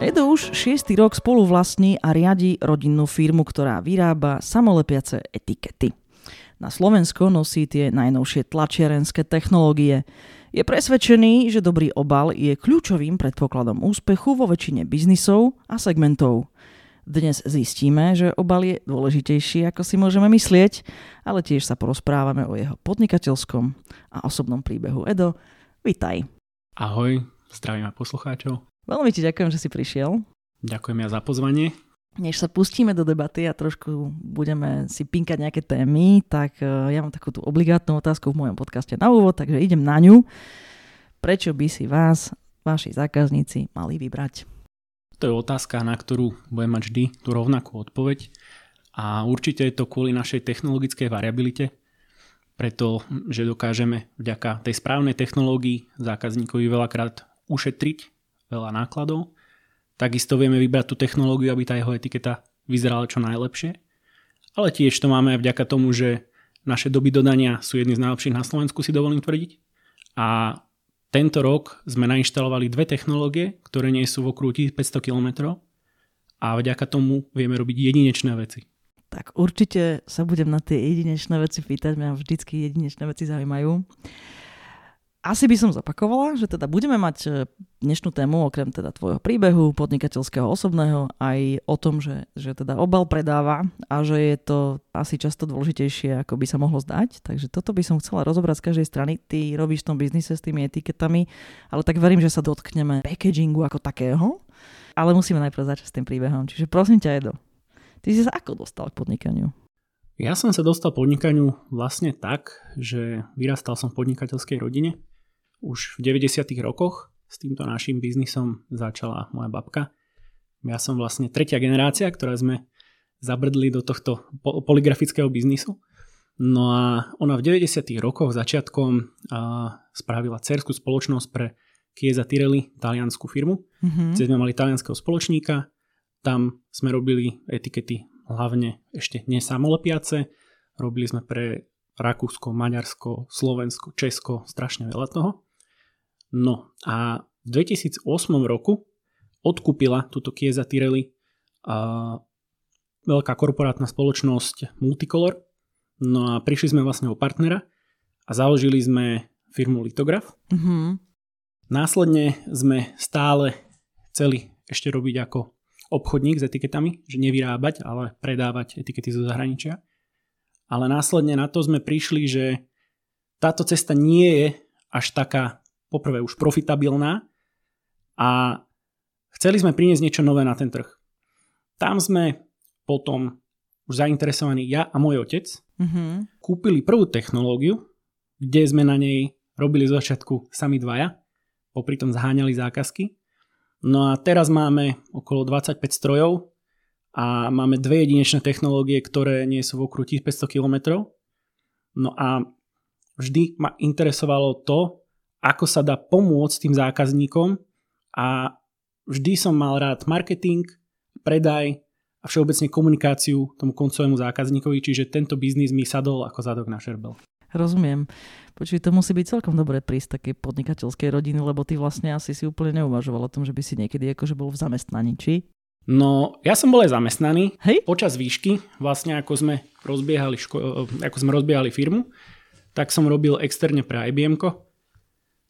Edo už šiestý rok spolu vlastní a riadi rodinnú firmu, ktorá vyrába samolepiace etikety. Na Slovensko nosí tie najnovšie tlačiarenské technológie. Je presvedčený, že dobrý obal je kľúčovým predpokladom úspechu vo väčšine biznisov a segmentov. Dnes zistíme, že obal je dôležitejší, ako si môžeme myslieť, ale tiež sa porozprávame o jeho podnikateľskom a osobnom príbehu. Edo, vitaj. Ahoj, zdravím a poslucháčov. Veľmi ti ďakujem, že si prišiel. Ďakujem ja za pozvanie. Než sa pustíme do debaty a trošku budeme si pinkať nejaké témy, tak e, ja mám takú tú obligátnu otázku v mojom podcaste na úvod, takže idem na ňu. Prečo by si vás, vaši zákazníci, mali vybrať? To je otázka, na ktorú budem mať vždy tú rovnakú odpoveď. A určite je to kvôli našej technologickej variabilite, pretože dokážeme vďaka tej správnej technológii zákazníkovi veľakrát ušetriť veľa nákladov. Takisto vieme vybrať tú technológiu, aby tá jeho etiketa vyzerala čo najlepšie. Ale tiež to máme aj vďaka tomu, že naše doby dodania sú jedny z najlepších na Slovensku, si dovolím tvrdiť. A tento rok sme nainštalovali dve technológie, ktoré nie sú v okruhu 1500 km a vďaka tomu vieme robiť jedinečné veci. Tak určite sa budem na tie jedinečné veci pýtať, mňa vždycky jedinečné veci zaujímajú. Asi by som zopakovala, že teda budeme mať e, dnešnú tému okrem teda tvojho príbehu podnikateľského osobného aj o tom, že, že teda obal predáva a že je to asi často dôležitejšie, ako by sa mohlo zdať. Takže toto by som chcela rozobrať z každej strany. Ty robíš v tom biznise s tými etiketami, ale tak verím, že sa dotkneme packagingu ako takého. Ale musíme najprv začať s tým príbehom. Čiže prosím ťa, Edo, ty si sa ako dostal k podnikaniu? Ja som sa dostal podnikaniu vlastne tak, že vyrastal som v podnikateľskej rodine už v 90. rokoch s týmto našim biznisom začala moja babka. Ja som vlastne tretia generácia, ktorá sme zabrdli do tohto poligrafického biznisu. No a ona v 90. rokoch začiatkom spravila cerskú spoločnosť pre Chiesa Tirelli, taliansku firmu. Mm-hmm. Kde sme mali talianského spoločníka, tam sme robili etikety hlavne ešte nesamolepiace, robili sme pre Rakúsko, Maďarsko, Slovensko, Česko, strašne veľa toho. No a v 2008 roku odkúpila túto Chiesa Tirelli a veľká korporátna spoločnosť Multicolor. No a prišli sme vlastne o partnera a založili sme firmu Litograf. Mm-hmm. Následne sme stále chceli ešte robiť ako obchodník s etiketami, že nevyrábať, ale predávať etikety zo zahraničia. Ale následne na to sme prišli, že táto cesta nie je až taká poprvé už profitabilná a chceli sme priniesť niečo nové na ten trh. Tam sme potom už zainteresovaní ja a môj otec mm-hmm. kúpili prvú technológiu, kde sme na nej robili z začiatku sami dvaja, popri tom zháňali zákazky. No a teraz máme okolo 25 strojov a máme dve jedinečné technológie, ktoré nie sú v okruhu 1500 km. No a vždy ma interesovalo to, ako sa dá pomôcť tým zákazníkom a vždy som mal rád marketing, predaj a všeobecne komunikáciu tomu koncovému zákazníkovi, čiže tento biznis mi sadol ako zadok na šerbel. Rozumiem. Počuj, to musí byť celkom dobré prísť také podnikateľskej rodiny, lebo ty vlastne asi si úplne neuvažoval o tom, že by si niekedy akože bol v zamestnaní, či? No, ja som bol aj zamestnaný. Hej? Počas výšky, vlastne ako sme rozbiehali, ško- ako sme rozbiehali firmu, tak som robil externe pre IBM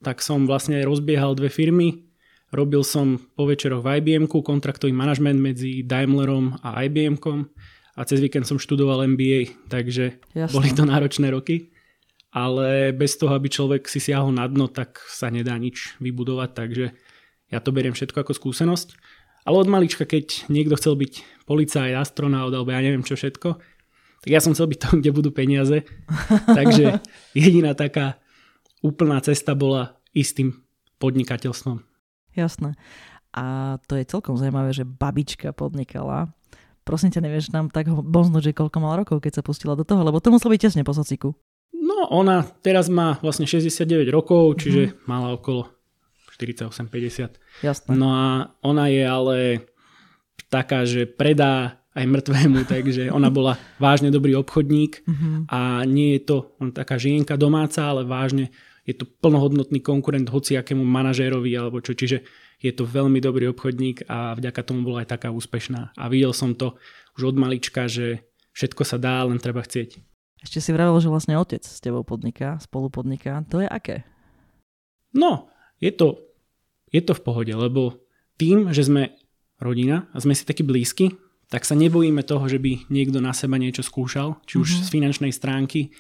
tak som vlastne rozbiehal dve firmy. Robil som po večeroch v IBM, kontraktový manažment medzi Daimlerom a IBM a cez víkend som študoval MBA, takže Jasne. boli to náročné roky. Ale bez toho, aby človek si siahol na dno, tak sa nedá nič vybudovať, takže ja to beriem všetko ako skúsenosť. Ale od malička, keď niekto chcel byť policajt, astronaut alebo ja neviem čo všetko, tak ja som chcel byť tam, kde budú peniaze. takže jediná taká úplná cesta bola istým podnikateľstvom. Jasné. A to je celkom zaujímavé, že babička podnikala. Prosím ťa, nevieš nám tak boznúť, že koľko mal rokov, keď sa pustila do toho, lebo to muselo byť tesne po sociku. No, ona teraz má vlastne 69 rokov, čiže mm-hmm. mala okolo 48-50. Jasné. No a ona je ale taká, že predá aj mŕtvemu, takže ona bola vážne dobrý obchodník mm-hmm. a nie je to on taká žienka domáca, ale vážne je to plnohodnotný konkurent hociakému manažérovi alebo čo, čiže je to veľmi dobrý obchodník a vďaka tomu bola aj taká úspešná. A videl som to už od malička, že všetko sa dá, len treba chcieť. Ešte si vravel, že vlastne otec s tebou podniká, spolu podniká. To je aké? No, je to, je to v pohode, lebo tým, že sme rodina a sme si takí blízky, tak sa nebojíme toho, že by niekto na seba niečo skúšal, či už mm-hmm. z finančnej stránky.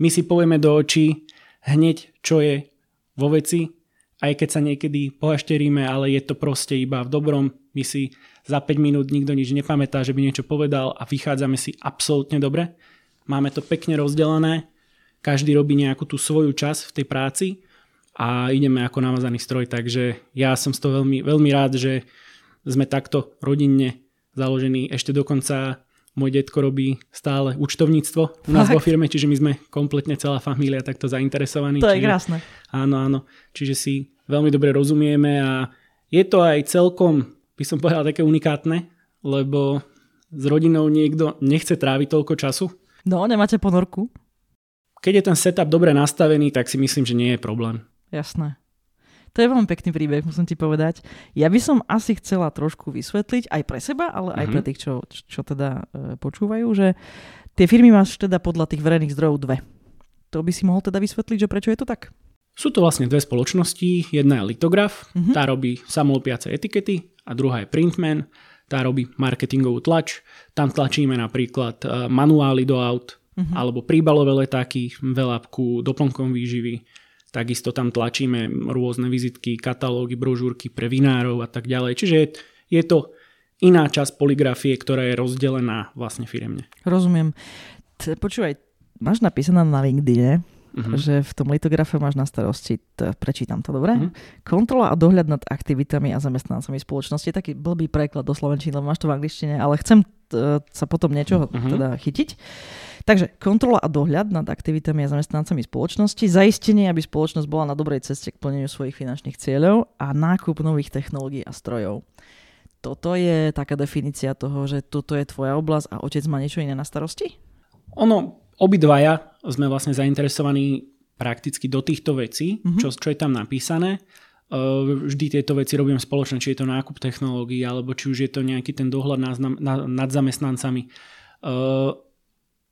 My si povieme do očí hneď, čo je vo veci aj keď sa niekedy pohašteríme, ale je to proste iba v dobrom. My si za 5 minút nikto nič nepamätá, že by niečo povedal a vychádzame si absolútne dobre. Máme to pekne rozdelené, každý robí nejakú tú svoju čas v tej práci a ideme ako namazaný stroj, takže ja som z toho veľmi, veľmi rád, že sme takto rodinne založení. Ešte dokonca môj detko robí stále účtovníctvo u nás Fakt? vo firme, čiže my sme kompletne celá família takto zainteresovaní. To čiže, je krásne. Áno, áno. Čiže si veľmi dobre rozumieme a je to aj celkom, by som povedal, také unikátne, lebo s rodinou niekto nechce tráviť toľko času. No, nemáte ponorku? Keď je ten setup dobre nastavený, tak si myslím, že nie je problém. Jasné. To je veľmi pekný príbeh, musím ti povedať. Ja by som asi chcela trošku vysvetliť aj pre seba, ale aj mm-hmm. pre tých, čo, čo teda e, počúvajú, že tie firmy máš teda podľa tých verejných zdrojov dve. To by si mohol teda vysvetliť, že prečo je to tak? Sú to vlastne dve spoločnosti. Jedna je Litograf, mm-hmm. tá robí samolopiace etikety a druhá je Printman, tá robí marketingovú tlač. Tam tlačíme napríklad e, manuály do aut, mm-hmm. alebo príbalové letáky, veľapku, doplnkom výživy, Takisto tam tlačíme rôzne vizitky, katalógy, brožúrky pre vinárov a tak ďalej. Čiže je to iná časť poligrafie, ktorá je rozdelená vlastne firemne. Rozumiem. Počúvaj, máš napísané na LinkedIn, uh-huh. že v tom litografe máš na starosti, t- prečítam to, dobre? Uh-huh. Kontrola a dohľad nad aktivitami a zamestnancami spoločnosti. Taký blbý preklad do slovenčiny, lebo máš to v angličtine, ale chcem t- sa potom niečoho uh-huh. teda chytiť. Takže kontrola a dohľad nad aktivitami a zamestnancami spoločnosti, zaistenie, aby spoločnosť bola na dobrej ceste k plneniu svojich finančných cieľov a nákup nových technológií a strojov. Toto je taká definícia toho, že toto je tvoja oblasť a otec má niečo iné na starosti? Ono, obidvaja sme vlastne zainteresovaní prakticky do týchto vecí, mm-hmm. čo, čo je tam napísané. Vždy tieto veci robím spoločne, či je to nákup technológií, alebo či už je to nejaký ten dohľad nad, zamestnancami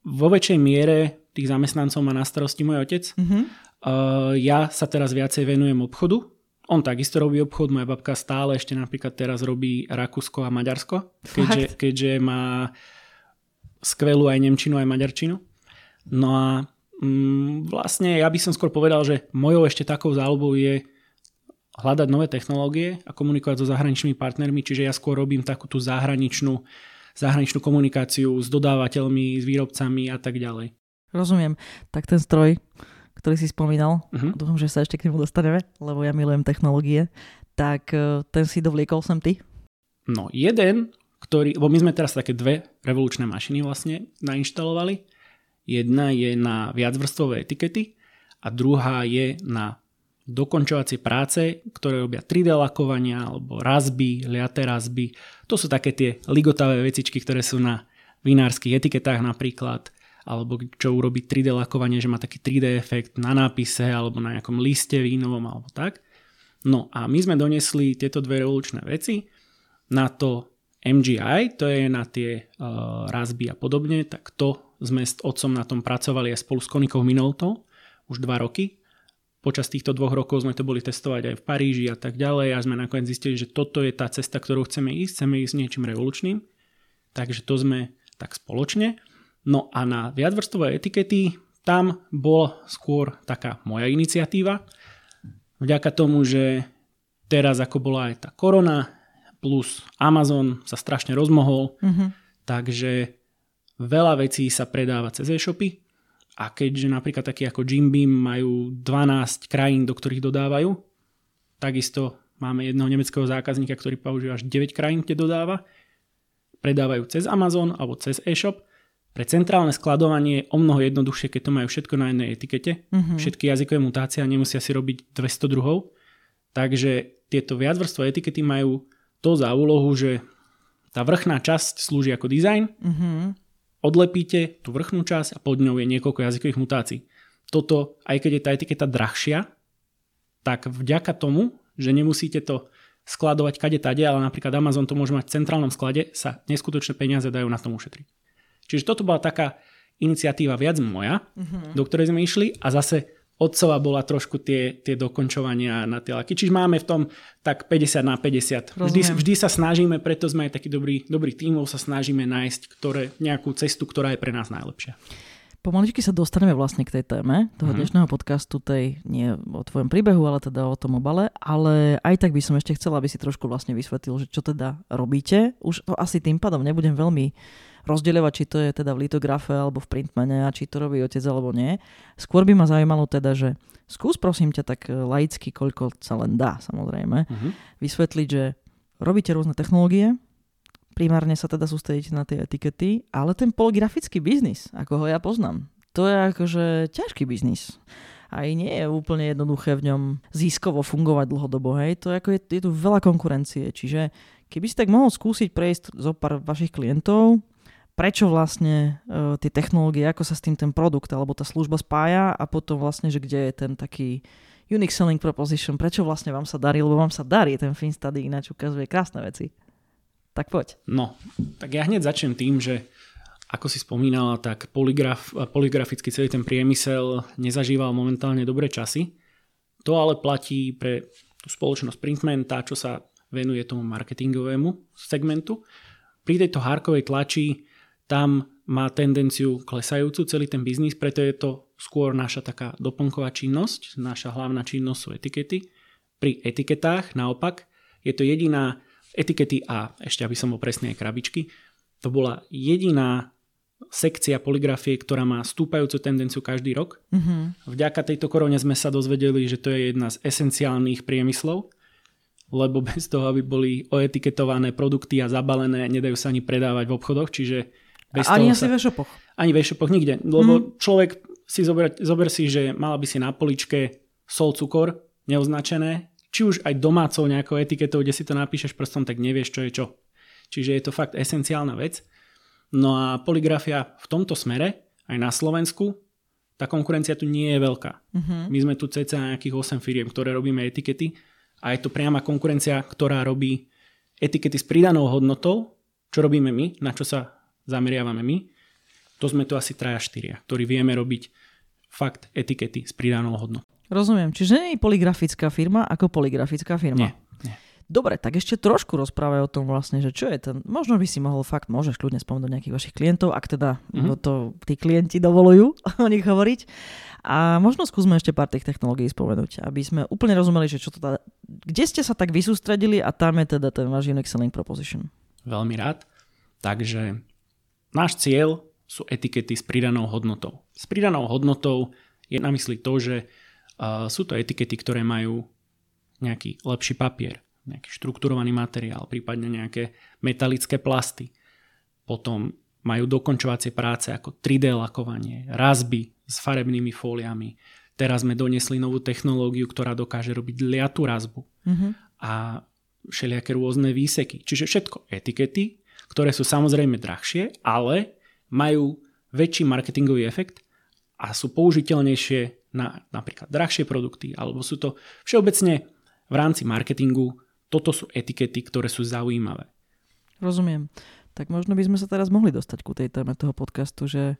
vo väčšej miere tých zamestnancov má na starosti môj otec. Mm-hmm. Ja sa teraz viacej venujem obchodu. On takisto robí obchod, moja babka stále ešte napríklad teraz robí Rakúsko a Maďarsko, keďže, keďže má skvelú aj Nemčinu, aj Maďarčinu. No a mm, vlastne ja by som skôr povedal, že mojou ešte takou záľubou je hľadať nové technológie a komunikovať so zahraničnými partnermi, čiže ja skôr robím takú tú zahraničnú zahraničnú komunikáciu s dodávateľmi, s výrobcami a tak ďalej. Rozumiem. Tak ten stroj, ktorý si spomínal, uh-huh. dúfam, že sa ešte k nemu dostaneme, lebo ja milujem technológie, tak e, ten si dovliekol sem ty? No jeden, ktorý, lebo my sme teraz také dve revolučné mašiny vlastne nainštalovali. Jedna je na viacvrstvové etikety a druhá je na dokončovacie práce, ktoré robia 3D lakovania alebo razby, liaté razby. To sú také tie ligotavé vecičky, ktoré sú na vinárskych etiketách napríklad alebo čo urobí 3D lakovanie, že má taký 3D efekt na nápise alebo na nejakom liste vínovom alebo tak. No a my sme donesli tieto dve revolučné veci na to MGI, to je na tie uh, razby a podobne, tak to sme s otcom na tom pracovali aj spolu s Konikou Minoltou už dva roky Počas týchto dvoch rokov sme to boli testovať aj v Paríži a tak ďalej a sme nakoniec zistili, že toto je tá cesta, ktorou chceme ísť, chceme ísť niečím revolučným. Takže to sme tak spoločne. No a na viacvrstové etikety tam bola skôr taká moja iniciatíva. Vďaka tomu, že teraz ako bola aj tá korona, plus Amazon sa strašne rozmohol, mm-hmm. takže veľa vecí sa predáva cez e-shopy a keďže napríklad takí ako Jim Beam majú 12 krajín, do ktorých dodávajú, takisto máme jedného nemeckého zákazníka, ktorý používa až 9 krajín, kde dodáva. predávajú cez Amazon alebo cez e-shop. Pre centrálne skladovanie je o mnoho jednoduchšie, keď to majú všetko na jednej etikete. Uh-huh. Všetky jazykové mutácie a nemusia si robiť 200 druhov. Takže tieto viacvrstvo etikety majú to za úlohu, že tá vrchná časť slúži ako dizajn, uh-huh. Odlepíte tú vrchnú časť a pod ňou je niekoľko jazykových mutácií. Toto, aj keď je tá etiketa drahšia, tak vďaka tomu, že nemusíte to skladovať kade tade, ale napríklad Amazon to môže mať v centrálnom sklade, sa neskutočné peniaze dajú na tom ušetriť. Čiže toto bola taká iniciatíva viac moja, uh-huh. do ktorej sme išli a zase otcova bola trošku tie, tie dokončovania na tie laky. Čiže máme v tom tak 50 na 50. Vždy, vždy sa snažíme, preto sme aj taký dobrý, dobrý tímov, sa snažíme nájsť ktoré, nejakú cestu, ktorá je pre nás najlepšia. Pomaličky sa dostaneme vlastne k tej téme toho mm-hmm. dnešného podcastu, tej nie o tvojom príbehu, ale teda o tom obale, ale aj tak by som ešte chcela, aby si trošku vlastne vysvetlil, že čo teda robíte. Už to asi tým pádom nebudem veľmi rozdeľovať, či to je teda v litografe alebo v printmane a či to robí otec alebo nie. Skôr by ma zaujímalo teda, že skús prosím ťa tak laicky, koľko sa len dá samozrejme, uh-huh. vysvetliť, že robíte rôzne technológie, primárne sa teda sústredíte na tie etikety, ale ten poligrafický biznis, ako ho ja poznám, to je akože ťažký biznis. Aj nie je úplne jednoduché v ňom získovo fungovať dlhodobo. Hej. To je, ako je, je tu veľa konkurencie. Čiže keby si tak mohol skúsiť prejsť zo pár vašich klientov, prečo vlastne uh, tie technológie, ako sa s tým ten produkt alebo tá služba spája a potom vlastne, že kde je ten taký unique selling proposition, prečo vlastne vám sa darí, lebo vám sa darí, ten Fin Study ináč ukazuje krásne veci. Tak poď. No, tak ja hneď začnem tým, že ako si spomínala, tak poligraf, poligraficky celý ten priemysel nezažíval momentálne dobré časy. To ale platí pre tú spoločnosť Printman, tá, čo sa venuje tomu marketingovému segmentu. Pri tejto hárkovej tlači tam má tendenciu klesajúcu celý ten biznis, preto je to skôr naša taká doplnková činnosť, naša hlavná činnosť sú etikety. Pri etiketách naopak je to jediná etikety a ešte aby som bol presný aj krabičky, to bola jediná sekcia poligrafie, ktorá má stúpajúcu tendenciu každý rok. Mm-hmm. Vďaka tejto korone sme sa dozvedeli, že to je jedna z esenciálnych priemyslov, lebo bez toho, aby boli oetiketované produkty a zabalené, nedajú sa ani predávať v obchodoch, čiže bez ani asi sa... v e-shopoch. Ani v e-shopoch, nikde. Lebo mm. človek si zober, zober si, že mala by si na poličke sol, cukor, neoznačené, či už aj domácou nejakou etiketou, kde si to napíšeš prstom, tak nevieš, čo je čo. Čiže je to fakt esenciálna vec. No a poligrafia v tomto smere, aj na Slovensku, tá konkurencia tu nie je veľká. Uh-huh. My sme tu cca nejakých 8 firiem, ktoré robíme etikety a je to priama konkurencia, ktorá robí etikety s pridanou hodnotou, čo robíme my, na čo sa zameriavame my, to sme tu asi traja štyria, ktorí vieme robiť fakt etikety s pridanou hodnotou. Rozumiem. Čiže nie je poligrafická firma ako poligrafická firma. Nie, nie. Dobre, tak ešte trošku rozprávaj o tom vlastne, že čo je ten, možno by si mohol fakt, môžeš kľudne spomenúť nejakých vašich klientov, ak teda mm-hmm. to tí klienti dovolujú o nich hovoriť. A možno skúsme ešte pár tých technológií spomenúť, aby sme úplne rozumeli, že čo to teda, kde ste sa tak vysústredili a tam je teda ten váš unique selling proposition. Veľmi rád. Takže Náš cieľ sú etikety s pridanou hodnotou. S pridanou hodnotou je na mysli to, že sú to etikety, ktoré majú nejaký lepší papier, nejaký štrukturovaný materiál, prípadne nejaké metalické plasty. Potom majú dokončovacie práce ako 3D lakovanie, razby s farebnými fóliami. Teraz sme donesli novú technológiu, ktorá dokáže robiť liatú razbu mm-hmm. a všelijaké rôzne výseky. Čiže všetko etikety, ktoré sú samozrejme drahšie, ale majú väčší marketingový efekt a sú použiteľnejšie na napríklad drahšie produkty, alebo sú to všeobecne v rámci marketingu, toto sú etikety, ktoré sú zaujímavé. Rozumiem. Tak možno by sme sa teraz mohli dostať ku tej téme toho podcastu, že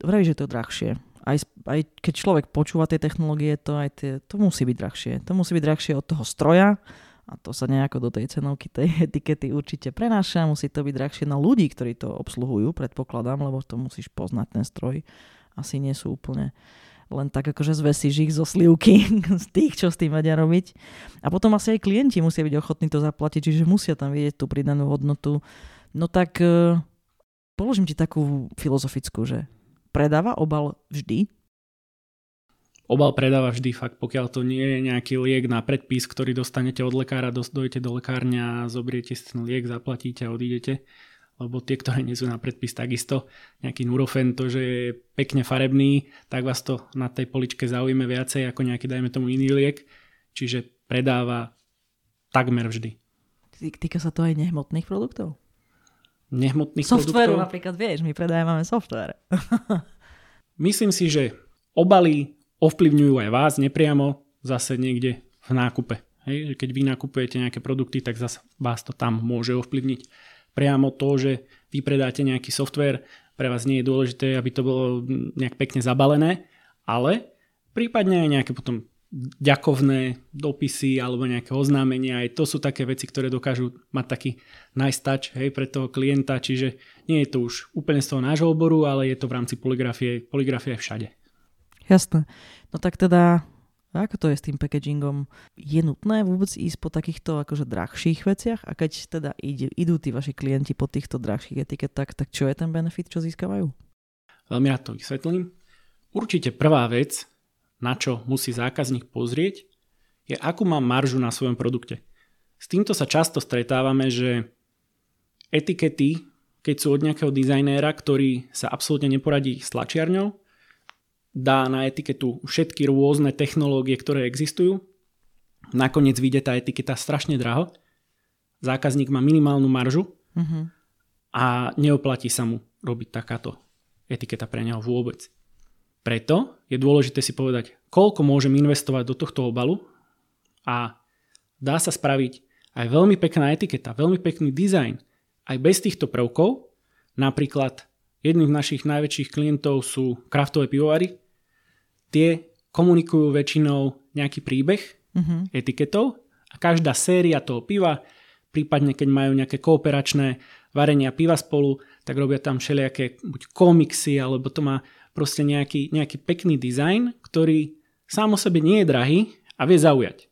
vraví, že to je drahšie. Aj, aj keď človek počúva tie technológie, to, aj tie, to musí byť drahšie. To musí byť drahšie od toho stroja, a to sa nejako do tej cenovky tej etikety určite prenáša. Musí to byť drahšie na ľudí, ktorí to obsluhujú, predpokladám, lebo to musíš poznať ten stroj. Asi nie sú úplne len tak akože zvesíš ich zo slivky z tých, čo s tým vedia robiť. A potom asi aj klienti musia byť ochotní to zaplatiť, čiže musia tam vidieť tú pridanú hodnotu. No tak uh, položím ti takú filozofickú, že predáva obal vždy? Obal predáva vždy fakt, pokiaľ to nie je nejaký liek na predpis, ktorý dostanete od lekára, dojdete do lekárňa, zobriete si ten liek, zaplatíte a odídete. Lebo tie, ktoré nie sú na predpis takisto, nejaký Nurofen, to, že je pekne farebný, tak vás to na tej poličke zaujíme viacej ako nejaký, dajme tomu, iný liek. Čiže predáva takmer vždy. Týka sa to aj nehmotných produktov? Nehmotných Softwareu produktov? napríklad, vieš, my predávame software. Myslím si, že obaly ovplyvňujú aj vás nepriamo zase niekde v nákupe. Hej, keď vy nakupujete nejaké produkty, tak zase vás to tam môže ovplyvniť. Priamo to, že vy predáte nejaký software, pre vás nie je dôležité, aby to bolo nejak pekne zabalené, ale prípadne aj nejaké potom ďakovné dopisy alebo nejaké oznámenia, aj to sú také veci, ktoré dokážu mať taký nice touch hej, pre toho klienta, čiže nie je to už úplne z toho nášho oboru, ale je to v rámci poligrafie, poligrafie všade. Jasné. No tak teda a ako to je s tým packagingom? Je nutné vôbec ísť po takýchto akože drahších veciach? A keď teda ide, idú tí vaši klienti po týchto drahších etiketách, tak čo je ten benefit, čo získavajú? Veľmi rád to vysvetlím. Určite prvá vec, na čo musí zákazník pozrieť, je akú má maržu na svojom produkte. S týmto sa často stretávame, že etikety, keď sú od nejakého dizajnéra, ktorý sa absolútne neporadí s tlačiarňou, dá na etiketu všetky rôzne technológie, ktoré existujú. Nakoniec vyjde tá etiketa strašne draho. Zákazník má minimálnu maržu uh-huh. a neoplatí sa mu robiť takáto etiketa pre neho vôbec. Preto je dôležité si povedať, koľko môžem investovať do tohto obalu a dá sa spraviť aj veľmi pekná etiketa, veľmi pekný dizajn aj bez týchto prvkov. Napríklad jedným z našich najväčších klientov sú kraftové pivovary, tie komunikujú väčšinou nejaký príbeh uh-huh. etiketov a každá séria toho piva, prípadne keď majú nejaké kooperačné varenia piva spolu, tak robia tam všelijaké buď komiksy, alebo to má proste nejaký, nejaký pekný dizajn, ktorý sám o sebe nie je drahý a vie zaujať.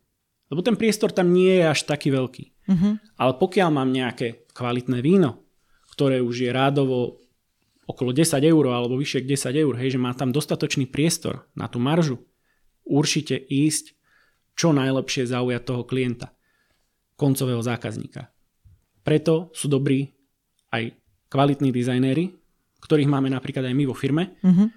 Lebo ten priestor tam nie je až taký veľký. Uh-huh. Ale pokiaľ mám nejaké kvalitné víno, ktoré už je rádovo okolo 10 eur alebo vyššie 10 eur, hej, že má tam dostatočný priestor na tú maržu, určite ísť čo najlepšie zaujať toho klienta, koncového zákazníka. Preto sú dobrí aj kvalitní dizajnéri, ktorých máme napríklad aj my vo firme. Uh-huh.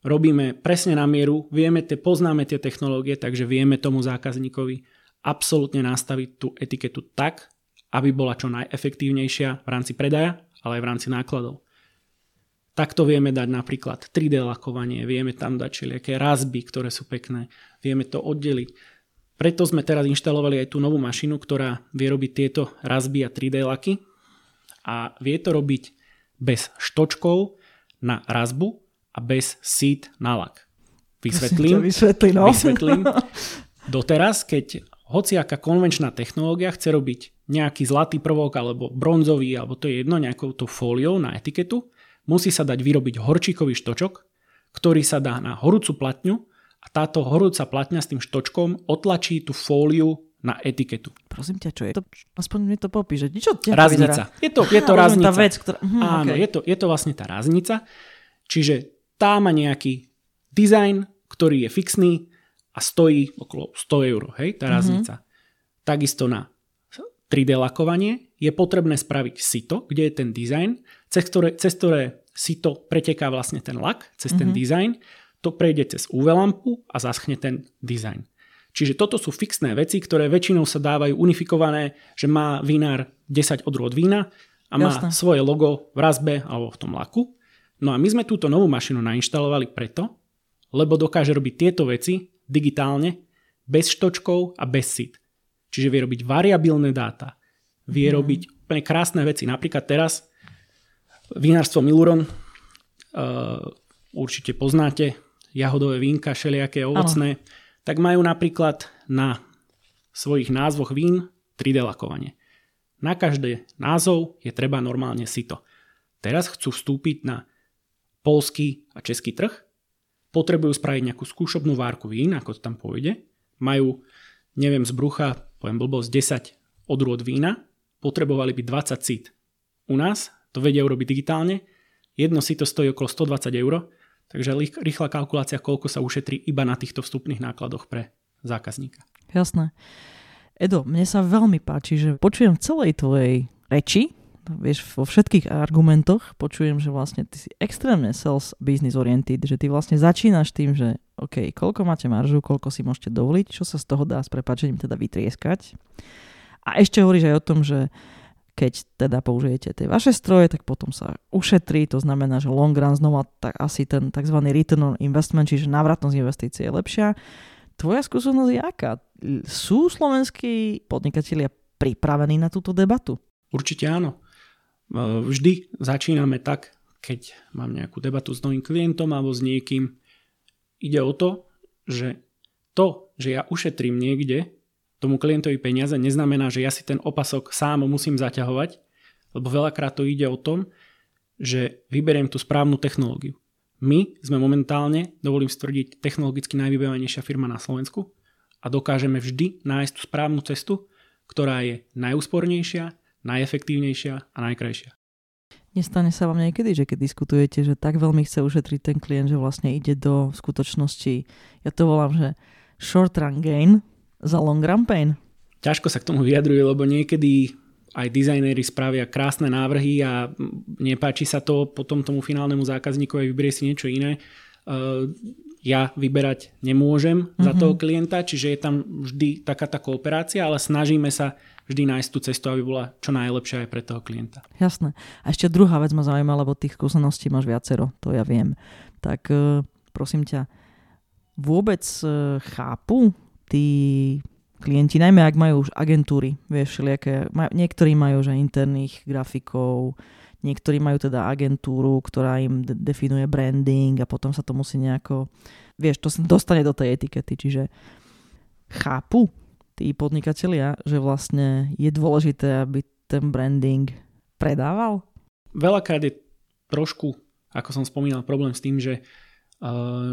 Robíme presne na mieru, vieme, te, poznáme tie technológie, takže vieme tomu zákazníkovi absolútne nastaviť tú etiketu tak, aby bola čo najefektívnejšia v rámci predaja, ale aj v rámci nákladov. Takto vieme dať napríklad 3D lakovanie, vieme tam dať všelijaké razby, ktoré sú pekné, vieme to oddeliť. Preto sme teraz inštalovali aj tú novú mašinu, ktorá vie robiť tieto razby a 3D laky a vie to robiť bez štočkov na razbu a bez sít na lak. Vysvetlím. Vysvetlím, no. Vysvetlím. Doteraz, keď hociaká konvenčná technológia chce robiť nejaký zlatý prvok alebo bronzový, alebo to je jedno, nejakou tú fóliou na etiketu, musí sa dať vyrobiť horčíkový štočok, ktorý sa dá na horúcu platňu a táto horúca platňa s tým štočkom otlačí tú fóliu na etiketu. Prosím ťa, čo je to? Aspoň mi to popíš. Čo raznica. Je to, je to raznica. Tá vec, ktorá... hm, Áno, okay. je, to, je to vlastne tá raznica. Čiže tá má nejaký dizajn, ktorý je fixný a stojí okolo 100 eur, hej, tá mhm. raznica. Mm-hmm. Takisto na 3D lakovanie je potrebné spraviť sito, kde je ten dizajn, cez ktoré, cez ktoré sito preteká vlastne ten lak, cez mm-hmm. ten mhm. dizajn, to prejde cez UV lampu a zaschne ten dizajn. Čiže toto sú fixné veci, ktoré väčšinou sa dávajú unifikované, že má vinár 10 odrôd vína a má Jasne. svoje logo v razbe alebo v tom laku. No a my sme túto novú mašinu nainštalovali preto, lebo dokáže robiť tieto veci digitálne, bez štočkov a bez sit. Čiže vie robiť variabilné dáta, vie mm. robiť úplne krásne veci. Napríklad teraz vinárstvo Miluron, uh, určite poznáte, jahodové vínka, všelijaké ovocné, ano. tak majú napríklad na svojich názvoch vín 3D lakovanie. Na každý názov je treba normálne sito. Teraz chcú vstúpiť na polský a český trh, potrebujú spraviť nejakú skúšobnú várku vín, ako to tam pôjde, majú, neviem, z brucha, poviem blbosť, 10 odrôd vína, potrebovali by 20 cít. U nás to vedia urobiť digitálne, jedno si to stojí okolo 120 eur, takže rýchla kalkulácia, koľko sa ušetrí iba na týchto vstupných nákladoch pre zákazníka. Jasné. Edo, mne sa veľmi páči, že počujem v celej tvojej reči, vieš, vo všetkých argumentoch počujem, že vlastne ty si extrémne sales business oriented, že ty vlastne začínaš tým, že OK, koľko máte maržu, koľko si môžete dovoliť, čo sa z toho dá s prepačením teda vytrieskať. A ešte hovoríš aj o tom, že keď teda použijete tie vaše stroje, tak potom sa ušetrí, to znamená, že long run znova tak asi ten tzv. return on investment, čiže návratnosť investície je lepšia. Tvoja skúsenosť je aká? Sú slovenskí podnikatelia pripravení na túto debatu? Určite áno. E, vždy začíname tak, keď mám nejakú debatu s novým klientom alebo s niekým. Ide o to, že to, že ja ušetrím niekde tomu klientovi peniaze, neznamená, že ja si ten opasok sám musím zaťahovať, lebo veľakrát to ide o tom, že vyberiem tú správnu technológiu. My sme momentálne, dovolím stvrdiť, technologicky najvybevanejšia firma na Slovensku a dokážeme vždy nájsť tú správnu cestu, ktorá je najúspornejšia, najefektívnejšia a najkrajšia. Nestane sa vám niekedy, že keď diskutujete, že tak veľmi chce ušetriť ten klient, že vlastne ide do skutočnosti, ja to volám, že short run gain, za long run pain? Ťažko sa k tomu vyjadruje, lebo niekedy aj dizajnéri spravia krásne návrhy a nepáči sa to potom tomu finálnemu zákazníkovi vyberie si niečo iné. Uh, ja vyberať nemôžem mm-hmm. za mhm. toho klienta, čiže je tam vždy taká tá kooperácia, ale snažíme sa vždy nájsť tú cestu, aby bola čo najlepšia aj pre toho klienta. Jasné. A ešte druhá vec ma zaujíma, lebo tých skúseností máš viacero, to ja viem. Tak uh, prosím ťa, vôbec uh, chápu tí klienti, najmä ak majú už agentúry, vieš, všelijaké, maj, niektorí majú že interných grafikov, niektorí majú teda agentúru, ktorá im de- definuje branding a potom sa to musí nejako, vieš, to sa dostane do tej etikety, čiže chápu tí podnikatelia, že vlastne je dôležité, aby ten branding predával? Veľakrát je trošku, ako som spomínal, problém s tým, že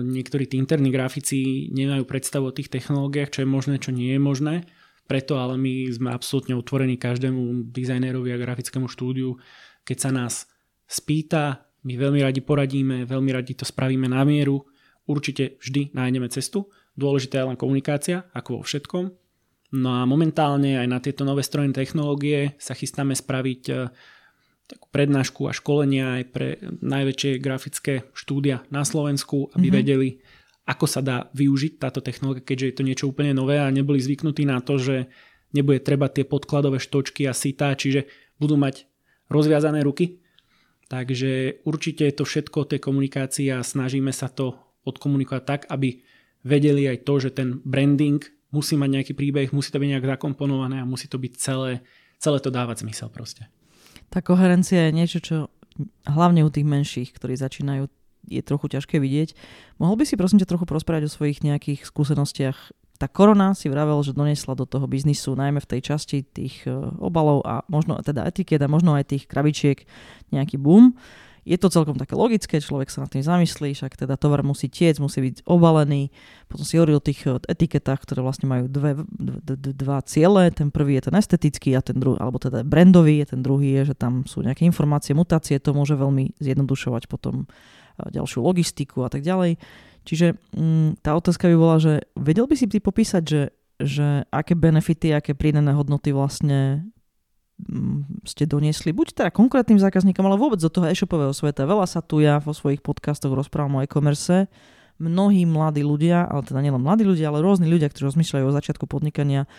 niektorí tí interní grafici nemajú predstavu o tých technológiách, čo je možné, čo nie je možné. Preto ale my sme absolútne otvorení každému dizajnérovi a grafickému štúdiu. Keď sa nás spýta, my veľmi radi poradíme, veľmi radi to spravíme na mieru. Určite vždy nájdeme cestu. Dôležitá je len komunikácia, ako vo všetkom. No a momentálne aj na tieto nové strojné technológie sa chystáme spraviť takú prednášku a školenia aj pre najväčšie grafické štúdia na Slovensku, aby mm-hmm. vedeli, ako sa dá využiť táto technológia, keďže je to niečo úplne nové a neboli zvyknutí na to, že nebude treba tie podkladové štočky a sitá, čiže budú mať rozviazané ruky. Takže určite je to všetko o tej komunikácii a snažíme sa to odkomunikovať tak, aby vedeli aj to, že ten branding musí mať nejaký príbeh, musí to byť nejak zakomponované a musí to byť celé, celé to dávať zmysel proste. Tá koherencia je niečo, čo hlavne u tých menších, ktorí začínajú, je trochu ťažké vidieť. Mohol by si prosím ťa trochu prosprávať o svojich nejakých skúsenostiach tá korona si vravel, že donesla do toho biznisu, najmä v tej časti tých e, obalov a možno teda etiket a možno aj tých krabičiek nejaký boom. Je to celkom také logické, človek sa nad tým zamyslí, však teda tovar musí tiec, musí byť obalený. Potom si hovoril o tých eh, etiketách, ktoré vlastne majú dve, dve, dva ciele. Ten prvý je ten estetický a ten druhý, alebo teda brandový, a ten druhý je, že tam sú nejaké informácie, mutácie, to môže veľmi zjednodušovať potom eh, ďalšiu logistiku a tak ďalej. Čiže mm, tá otázka by bola, že vedel by si ty popísať, že, že aké benefity, aké prídené hodnoty vlastne ste doniesli buď teda konkrétnym zákazníkom, ale vôbec do toho e-shopového sveta. Veľa sa tu ja vo svojich podcastoch rozprávam o e-commerce. Mnohí mladí ľudia, ale teda nielen mladí ľudia, ale rôzni ľudia, ktorí rozmýšľajú o začiatku podnikania,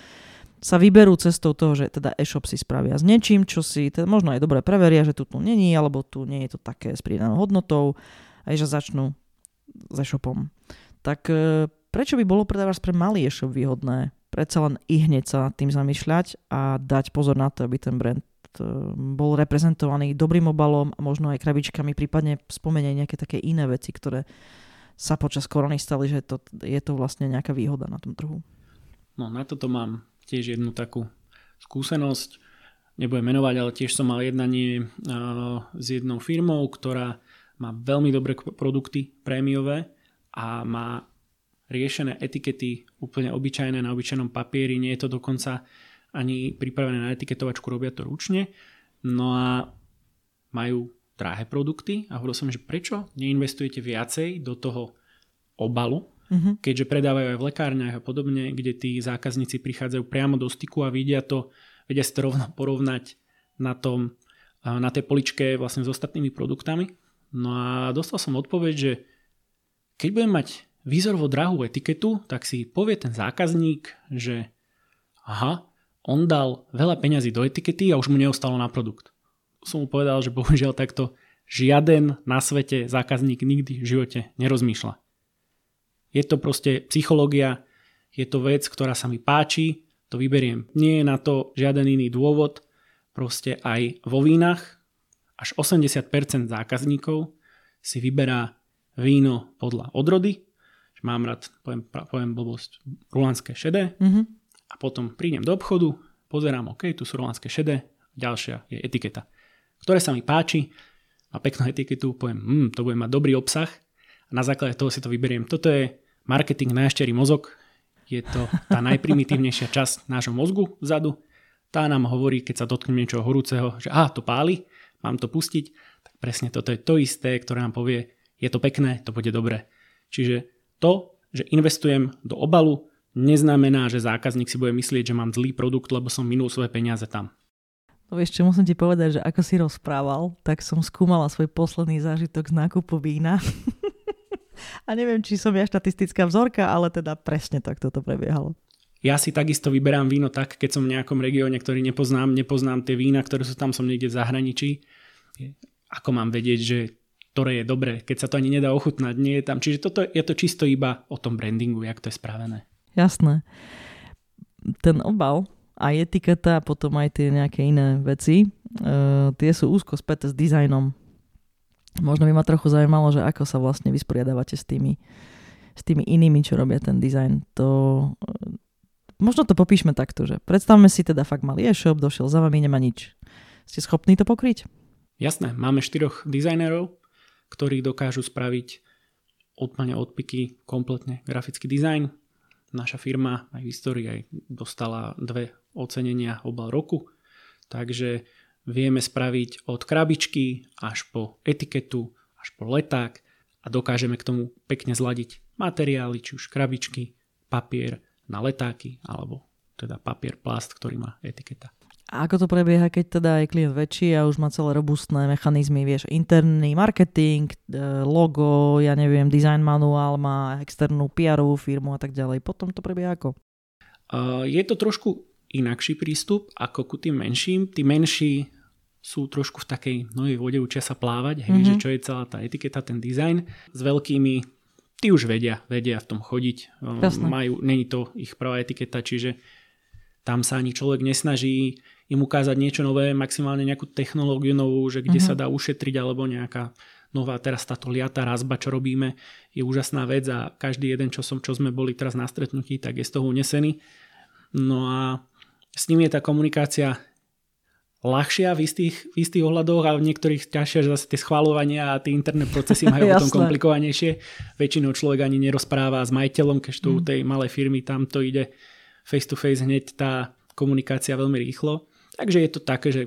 sa vyberú cestou toho, že teda e-shop si spravia s niečím, čo si teda možno aj dobre preveria, že tu tu není, alebo tu nie je to také s pridanou hodnotou, aj že začnú s e-shopom. Tak e, prečo by bolo predávať pre malý e-shop výhodné predsa len i hneď sa nad tým zamýšľať a dať pozor na to, aby ten brand e, bol reprezentovaný dobrým obalom a možno aj krabičkami, prípadne spomeniem nejaké také iné veci, ktoré sa počas korony stali, že to, je to vlastne nejaká výhoda na tom trhu. No na toto mám tiež jednu takú skúsenosť, nebudem menovať, ale tiež som mal jednanie uh, s jednou firmou, ktorá má veľmi dobré produkty prémiové a má riešené etikety úplne obyčajné na obyčajnom papieri, nie je to dokonca ani pripravené na etiketovačku, robia to ručne. No a majú drahé produkty a hovoril som, že prečo neinvestujete viacej do toho obalu, uh-huh. keďže predávajú aj v lekárniach a podobne, kde tí zákazníci prichádzajú priamo do styku a vidia to, vedia si to rovno porovnať na tom na tej poličke vlastne s ostatnými produktami. No a dostal som odpoveď, že keď budem mať výzorovo drahú etiketu, tak si povie ten zákazník, že aha, on dal veľa peňazí do etikety a už mu neostalo na produkt. Som mu povedal, že bohužiaľ takto žiaden na svete zákazník nikdy v živote nerozmýšľa. Je to proste psychológia, je to vec, ktorá sa mi páči, to vyberiem. Nie je na to žiaden iný dôvod, proste aj vo vínach až 80% zákazníkov si vyberá víno podľa odrody. Mám rád, poviem, poviem blbosť, rulanské šedé mm-hmm. a potom prídem do obchodu, pozerám, OK, tu sú rulanské šedé, ďalšia je etiketa, ktoré sa mi páči, má peknú etiketu, poviem, hm, to bude mať dobrý obsah a na základe toho si to vyberiem. Toto je marketing na jašterý mozog, je to tá najprimitívnejšia časť nášho mozgu vzadu. Tá nám hovorí, keď sa dotknem niečoho horúceho, že aha, to páli, mám to pustiť. Tak presne toto je to isté, ktoré nám povie, je to pekné, to bude dobre. Čiže to, že investujem do obalu, neznamená, že zákazník si bude myslieť, že mám zlý produkt, lebo som minul svoje peniaze tam. No vieš, čo musím ti povedať, že ako si rozprával, tak som skúmala svoj posledný zážitok z nákupu vína. A neviem, či som ja štatistická vzorka, ale teda presne tak toto prebiehalo. Ja si takisto vyberám víno tak, keď som v nejakom regióne, ktorý nepoznám, nepoznám tie vína, ktoré sú tam, som niekde v zahraničí. Ako mám vedieť, že ktoré je dobré, keď sa to ani nedá ochutnať, nie je tam. Čiže toto je to čisto iba o tom brandingu, jak to je spravené. Jasné. Ten obal a etiketa a potom aj tie nejaké iné veci, uh, tie sú úzko späté s dizajnom Možno by ma trochu zaujímalo, že ako sa vlastne vysporiadávate s tými, s tými inými, čo robia ten dizajn. To, eh, možno to popíšme takto, že predstavme si teda fakt malý e-shop, došiel za vami, nemá nič. Ste schopní to pokryť? Jasné, máme štyroch dizajnerov, ktorí dokážu spraviť od pane odpiky kompletne grafický dizajn. Naša firma aj v histórii aj dostala dve ocenenia obal roku, takže vieme spraviť od krabičky až po etiketu, až po leták a dokážeme k tomu pekne zladiť materiály, či už krabičky, papier na letáky alebo teda papier plast, ktorý má etiketa. A ako to prebieha, keď teda je klient väčší a už má celé robustné mechanizmy, vieš, interný marketing, e, logo, ja neviem, design manuál, má externú pr firmu a tak ďalej. Potom to prebieha ako? je to trošku inakší prístup ako ku tým menším. Tí menší sú trošku v takej novej vode, učia sa plávať, hej, mm-hmm. že čo je celá tá etiketa, ten dizajn. S veľkými, tí už vedia, vedia v tom chodiť. Um, Jasne. Majú, není to ich prvá etiketa, čiže tam sa ani človek nesnaží im ukázať niečo nové, maximálne nejakú technológiu novú, že kde mm-hmm. sa dá ušetriť, alebo nejaká nová teraz táto liata razba, čo robíme, je úžasná vec a každý jeden, čo, som, čo sme boli teraz na stretnutí, tak je z toho unesený. No a s ním je tá komunikácia ľahšia v istých, v istých ohľadoch a v niektorých ťažšie, že zase tie schváľovania a tie interné procesy majú potom komplikovanejšie. Väčšinou človek ani nerozpráva s majiteľom, keď tu mm. tej malej firmy tam to ide face to face hneď tá komunikácia veľmi rýchlo. Takže je to také, že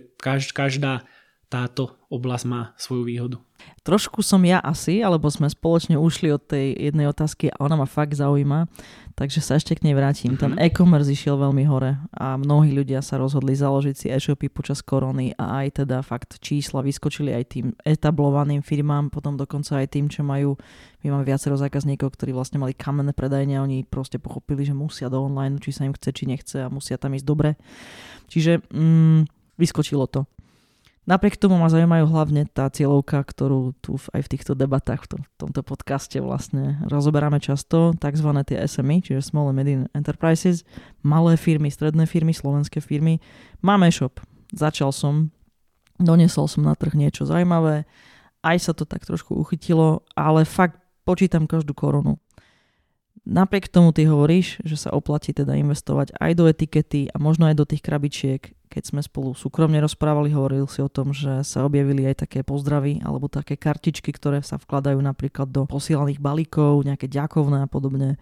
každá táto oblasť má svoju výhodu. Trošku som ja asi, alebo sme spoločne ušli od tej jednej otázky a ona ma fakt zaujíma, takže sa ešte k nej vrátim. Mm-hmm. Ten mhm. e-commerce išiel veľmi hore a mnohí ľudia sa rozhodli založiť si e-shopy počas korony a aj teda fakt čísla vyskočili aj tým etablovaným firmám, potom dokonca aj tým, čo majú, my máme viacero zákazníkov, ktorí vlastne mali kamenné predajne a oni proste pochopili, že musia do online, či sa im chce, či nechce a musia tam ísť dobre. Čiže mm, vyskočilo to. Napriek tomu ma zaujímajú hlavne tá cieľovka, ktorú tu aj v týchto debatách, v, tom, v tomto podcaste vlastne rozoberáme často, tzv. tie SME, čiže Small and Medium Enterprises, malé firmy, stredné firmy, slovenské firmy. Máme shop, začal som, donesol som na trh niečo zaujímavé, aj sa to tak trošku uchytilo, ale fakt počítam každú korunu. Napriek tomu ty hovoríš, že sa oplatí teda investovať aj do etikety a možno aj do tých krabičiek. Keď sme spolu súkromne rozprávali, hovoril si o tom, že sa objavili aj také pozdravy alebo také kartičky, ktoré sa vkladajú napríklad do posielaných balíkov, nejaké ďakovné a podobne.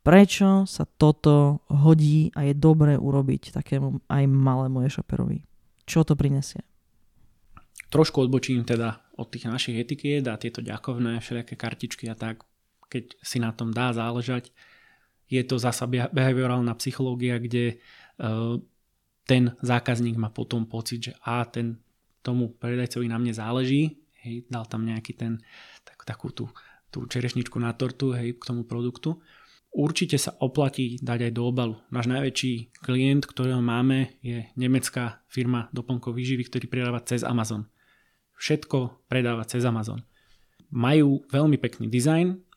Prečo sa toto hodí a je dobré urobiť takému aj malému e-shoperovi? Čo to prinesie? Trošku odbočím teda od tých našich etikiet a tieto ďakovné všelijaké kartičky a tak keď si na tom dá záležať. Je to zasa behaviorálna psychológia, kde e, ten zákazník má potom pocit, že a ten tomu predajcovi na mne záleží, hej, dal tam nejaký ten, tak, takú tú, tú čerešničku na tortu hej, k tomu produktu. Určite sa oplatí dať aj do obalu. Náš najväčší klient, ktorého máme, je nemecká firma doplnkov výživy, ktorý predáva cez Amazon. Všetko predáva cez Amazon. Majú veľmi pekný dizajn,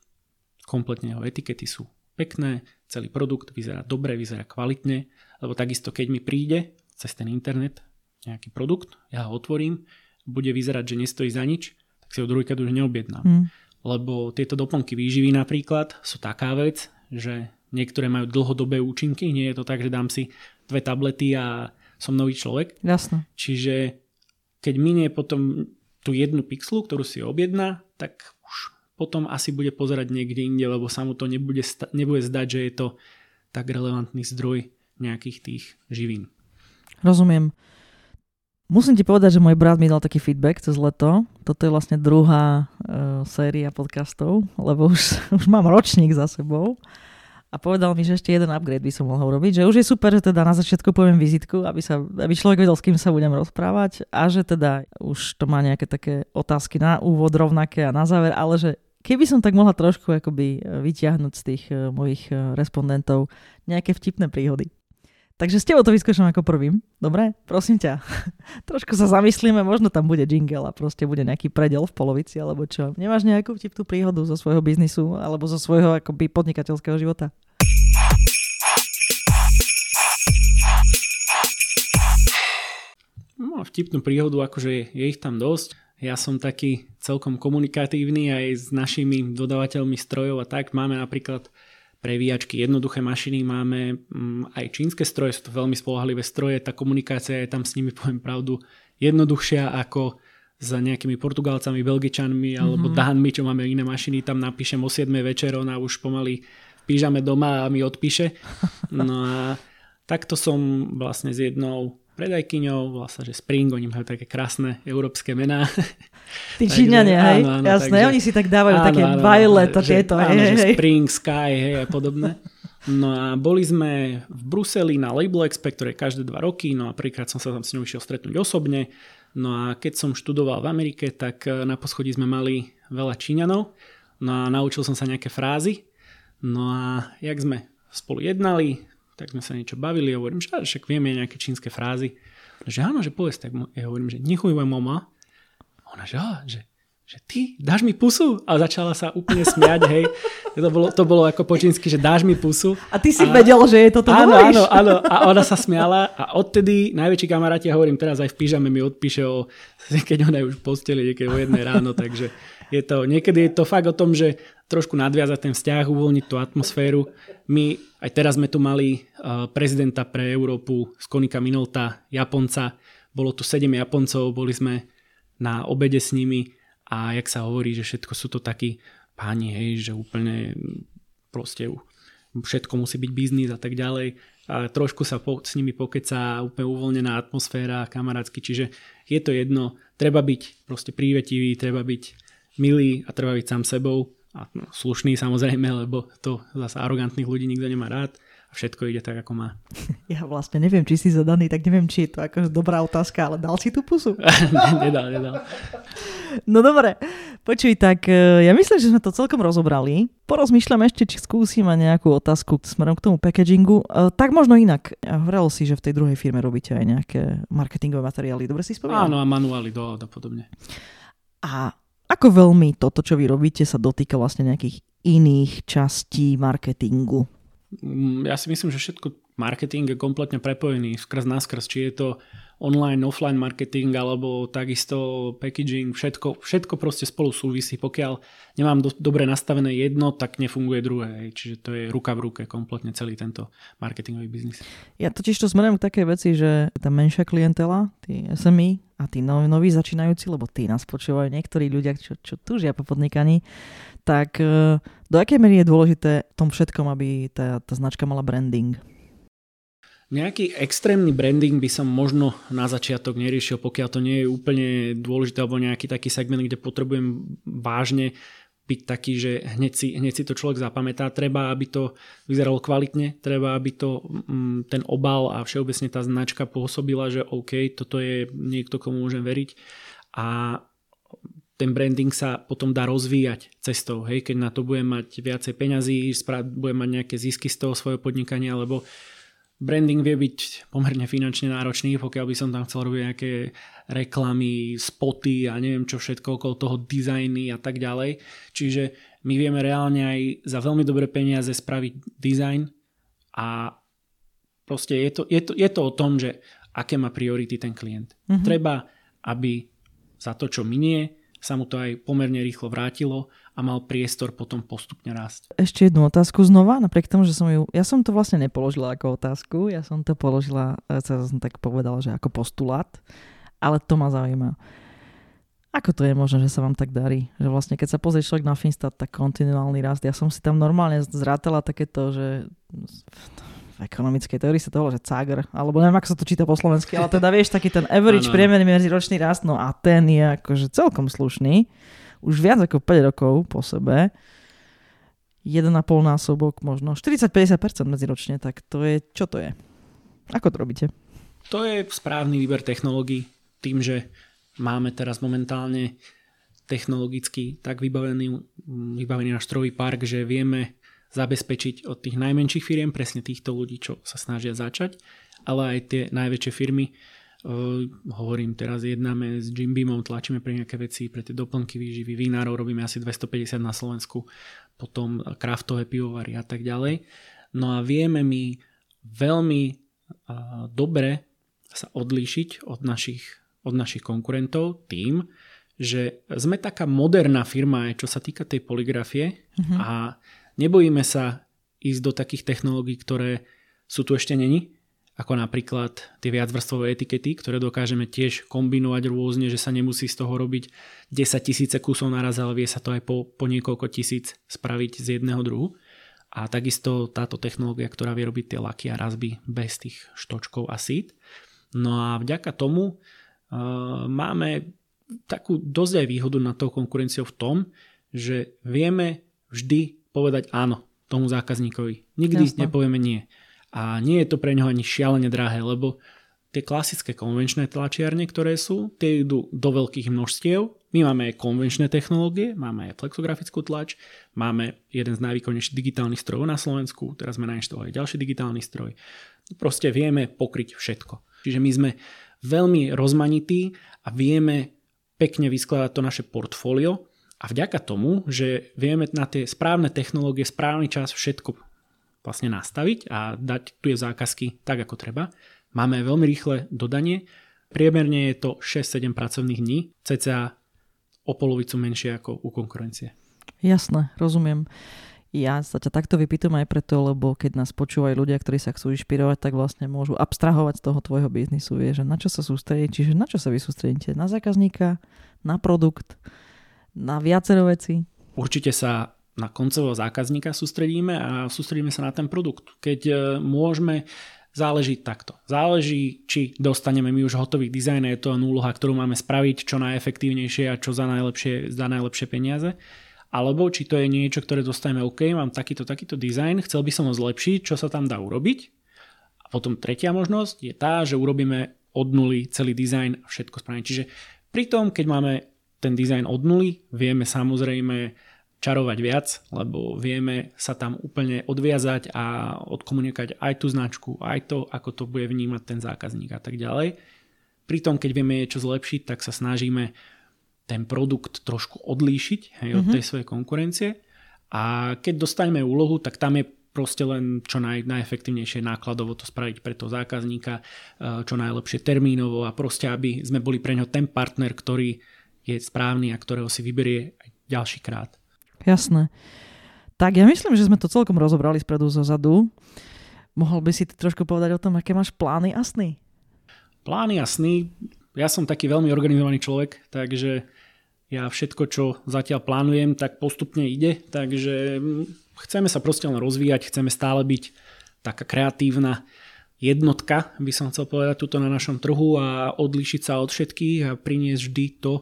kompletne jeho etikety sú pekné, celý produkt vyzerá dobre, vyzerá kvalitne, lebo takisto keď mi príde cez ten internet nejaký produkt, ja ho otvorím, bude vyzerať, že nestojí za nič, tak si ho druhýkrát už neobjednám. Mm. Lebo tieto doplnky výživy napríklad sú taká vec, že niektoré majú dlhodobé účinky, nie je to tak, že dám si dve tablety a som nový človek. Jasne. Čiže keď minie potom tú jednu pixlu, ktorú si objedná, tak už potom asi bude pozerať niekde inde, lebo sa mu to nebude, sta- nebude zdať, že je to tak relevantný zdroj nejakých tých živín. Rozumiem. Musím ti povedať, že môj brat mi dal taký feedback cez leto. Toto je vlastne druhá uh, séria podcastov, lebo už, už mám ročník za sebou. A povedal mi, že ešte jeden upgrade by som mohol robiť, že už je super, že teda na začiatku poviem vizitku, aby, sa, aby človek vedel, s kým sa budem rozprávať a že teda už to má nejaké také otázky na úvod rovnaké a na záver, ale že keby som tak mohla trošku akoby vyťahnuť z tých uh, mojich uh, respondentov nejaké vtipné príhody. Takže s tebou to vyskúšam ako prvým. Dobre? Prosím ťa. Trošku sa zamyslíme, možno tam bude jingle a proste bude nejaký predel v polovici alebo čo. Nemáš nejakú vtipnú príhodu zo svojho biznisu alebo zo svojho akoby podnikateľského života? No, vtipnú príhodu, akože je ich tam dosť. Ja som taký celkom komunikatívny aj s našimi dodávateľmi strojov a tak. Máme napríklad prevíjačky, jednoduché mašiny, máme mm, aj čínske stroje, sú to veľmi spolahlivé stroje, tá komunikácia je tam s nimi, poviem pravdu, jednoduchšia ako za nejakými Portugalcami, Belgičanmi alebo mm-hmm. Dánmi, čo máme iné mašiny, tam napíšem o 7 večer, ona už pomaly pížame doma a mi odpíše. No a takto som vlastne s jednou predajkyňou, vlastne, že Spring, oni majú také krásne európske mená. Tí Číňania, hej? Áno, áno, Jasné, takže, oni si tak dávajú áno, také áno, violet a tieto. Áno, hej, že Spring, Sky, hej, a podobné. No a boli sme v Bruseli na Label Expo, ktoré každé dva roky, no a prvýkrát som sa tam s ňou išiel stretnúť osobne. No a keď som študoval v Amerike, tak eh, na poschodí sme mali veľa Číňanov, no a naučil som sa nejaké frázy. No a jak sme spolu jednali, tak sme sa niečo bavili hovorím, že však vieme nejaké čínske frázy. Že áno, že povedz, tak ja hovorím, že nechuj mama. Ona, že, že, že ty dáš mi pusu? A začala sa úplne smiať, hej. To bolo, to bolo ako po čínsky, že dáš mi pusu. A ty si a, vedel, že je toto Áno, áno, áno. A ona sa smiala a odtedy najväčší kamaráti, ja hovorím, teraz aj v pyžame mi odpíše o, keď ona je už v posteli, niekedy o jednej ráno, takže je to, niekedy je to fakt o tom, že trošku nadviazať ten vzťah, uvoľniť tú atmosféru. My aj teraz sme tu mali uh, prezidenta pre Európu Skonika Minolta, Japonca. Bolo tu 7 Japoncov, boli sme na obede s nimi a jak sa hovorí, že všetko sú to takí páni, hej, že úplne proste všetko musí byť biznis a tak ďalej. A trošku sa po, s nimi pokeca úplne uvoľnená atmosféra, kamarátsky, čiže je to jedno, treba byť proste prívetivý, treba byť milý a treba byť sám sebou. A no, slušný samozrejme, lebo to zase arogantných ľudí nikto nemá rád všetko ide tak, ako má. Ja vlastne neviem, či si zadaný, tak neviem, či je to ako dobrá otázka, ale dal si tú pusu? nedal, nedal. No dobre, počuj, tak e, ja myslím, že sme to celkom rozobrali. Porozmýšľam ešte, či skúsim nejakú otázku smerom k tomu packagingu. E, tak možno inak. Hovoril si, že v tej druhej firme robíte aj nejaké marketingové materiály. Dobre si spomínam? Áno, a manuály do a podobne. A ako veľmi toto, čo vy robíte, sa dotýka vlastne nejakých iných častí marketingu? Mm, ja si myslím, že všetko marketing je kompletne prepojený skrz naskrz, či je to online, offline marketing alebo takisto packaging, všetko, všetko proste spolu súvisí. Pokiaľ nemám do, dobre nastavené jedno, tak nefunguje druhé. Čiže to je ruka v ruke kompletne celý tento marketingový biznis. Ja totiž to smerujem k takej veci, že tá menšia klientela, tí SMI a tí noví, noví začínajúci, lebo tí nás počúvajú niektorí ľudia, čo, čo tužia po podnikaní, tak e, do akej miery je dôležité v tom všetkom, aby tá, tá značka mala branding? Nejaký extrémny branding by som možno na začiatok neriešil, pokiaľ to nie je úplne dôležité alebo nejaký taký segment, kde potrebujem vážne byť taký, že hneď si, hneď si to človek zapamätá. Treba, aby to vyzeralo kvalitne, treba, aby to mm, ten obal a všeobecne tá značka pôsobila, že OK, toto je niekto, komu môžem veriť. A ten branding sa potom dá rozvíjať cestou, hej, keď na to budem mať viacej peňazí, budem mať nejaké zisky z toho svojho podnikania, lebo branding vie byť pomerne finančne náročný, pokiaľ by som tam chcel robiť nejaké reklamy, spoty a neviem čo všetko okolo toho dizajny a tak ďalej. Čiže my vieme reálne aj za veľmi dobré peniaze spraviť dizajn a proste je to, je to, je to o tom, že aké má priority ten klient. Mm-hmm. Treba, aby za to, čo minie, sa mu to aj pomerne rýchlo vrátilo a mal priestor potom postupne rásť. Ešte jednu otázku znova, napriek tomu, že som ju, ja som to vlastne nepoložila ako otázku, ja som to položila, ja som tak povedala, že ako postulát, ale to ma zaujíma. Ako to je možné, že sa vám tak darí? Že vlastne keď sa pozrieš človek na Finstat, tak kontinuálny rast. Ja som si tam normálne zrátala takéto, že v ekonomickej teórii sa to volá, že CAGR, alebo neviem, ako sa to číta po slovensky, ale teda vieš, taký ten average priemerný medziročný rast, no a ten je akože celkom slušný, už viac ako 5 rokov po sebe, 1,5 násobok, možno 40-50% medziročne, tak to je, čo to je? Ako to robíte? To je správny výber technológií, tým, že máme teraz momentálne technologicky tak vybavený, vybavený náš strojový park, že vieme zabezpečiť od tých najmenších firiem, presne týchto ľudí, čo sa snažia začať, ale aj tie najväčšie firmy. Uh, hovorím teraz, jednáme s Jim Beamom, tlačíme pre nejaké veci, pre tie doplnky výživy, vinárov robíme asi 250 na Slovensku, potom kraftové pivovary a tak ďalej. No a vieme my veľmi uh, dobre sa odlíšiť od našich, od našich konkurentov tým, že sme taká moderná firma, čo sa týka tej poligrafie mm-hmm. a Nebojíme sa ísť do takých technológií, ktoré sú tu ešte není, ako napríklad tie viacvrstvové etikety, ktoré dokážeme tiež kombinovať rôzne, že sa nemusí z toho robiť 10 tisíce kusov naraz, ale vie sa to aj po, po niekoľko tisíc spraviť z jedného druhu. A takisto táto technológia, ktorá vie robiť tie laky a razby bez tých štočkov a sít. No a vďaka tomu uh, máme takú dosť aj výhodu nad tou konkurenciou v tom, že vieme vždy povedať áno tomu zákazníkovi. Nikdy Jasne. nepovieme nie. A nie je to pre neho ani šialene drahé, lebo tie klasické konvenčné tlačiarne, ktoré sú, tie idú do veľkých množstiev. My máme aj konvenčné technológie, máme aj flexografickú tlač, máme jeden z najvýkonnejších digitálnych strojov na Slovensku, teraz sme nainštalovali ďalší digitálny stroj. Proste vieme pokryť všetko. Čiže my sme veľmi rozmanití a vieme pekne vyskladať to naše portfólio a vďaka tomu, že vieme na tie správne technológie, správny čas všetko vlastne nastaviť a dať tu je zákazky tak, ako treba, máme veľmi rýchle dodanie. Priemerne je to 6-7 pracovných dní, cca o polovicu menšie ako u konkurencie. Jasné, rozumiem. Ja sa ťa takto vypýtam aj preto, lebo keď nás počúvajú ľudia, ktorí sa chcú inšpirovať, tak vlastne môžu abstrahovať z toho tvojho biznisu. Vie, že na čo sa sústrediť, čiže na čo sa vy sústredíte? Na zákazníka, na produkt, na viacero veci? Určite sa na koncového zákazníka sústredíme a sústredíme sa na ten produkt. Keď e, môžeme Záleží takto. Záleží, či dostaneme my už hotový dizajn, je to úloha, ktorú máme spraviť čo najefektívnejšie a čo za najlepšie, za najlepšie peniaze. Alebo či to je niečo, ktoré dostaneme, OK, mám takýto, takýto dizajn, chcel by som ho zlepšiť, čo sa tam dá urobiť. A potom tretia možnosť je tá, že urobíme od nuly celý dizajn a všetko správne. Čiže pri tom, keď máme ten dizajn od nuly, vieme samozrejme čarovať viac, lebo vieme sa tam úplne odviazať a odkomunikovať aj tú značku, aj to, ako to bude vnímať ten zákazník a tak ďalej. Pritom, keď vieme niečo zlepšiť, tak sa snažíme ten produkt trošku odlíšiť hej, od mm-hmm. tej svojej konkurencie a keď dostaneme úlohu, tak tam je proste len čo naj, najefektívnejšie nákladovo to spraviť pre toho zákazníka, eh, čo najlepšie termínovo a proste, aby sme boli pre ňo ten partner, ktorý je správny a ktorého si vyberie aj ďalší krát. Jasné. Tak ja myslím, že sme to celkom rozobrali spredu zo zadu. Mohol by si trošku povedať o tom, aké máš plány a sny? Plány a sny? Ja som taký veľmi organizovaný človek, takže ja všetko, čo zatiaľ plánujem, tak postupne ide, takže mm, chceme sa proste len rozvíjať, chceme stále byť taká kreatívna jednotka, by som chcel povedať, tuto na našom trhu a odlišiť sa od všetkých a priniesť vždy to,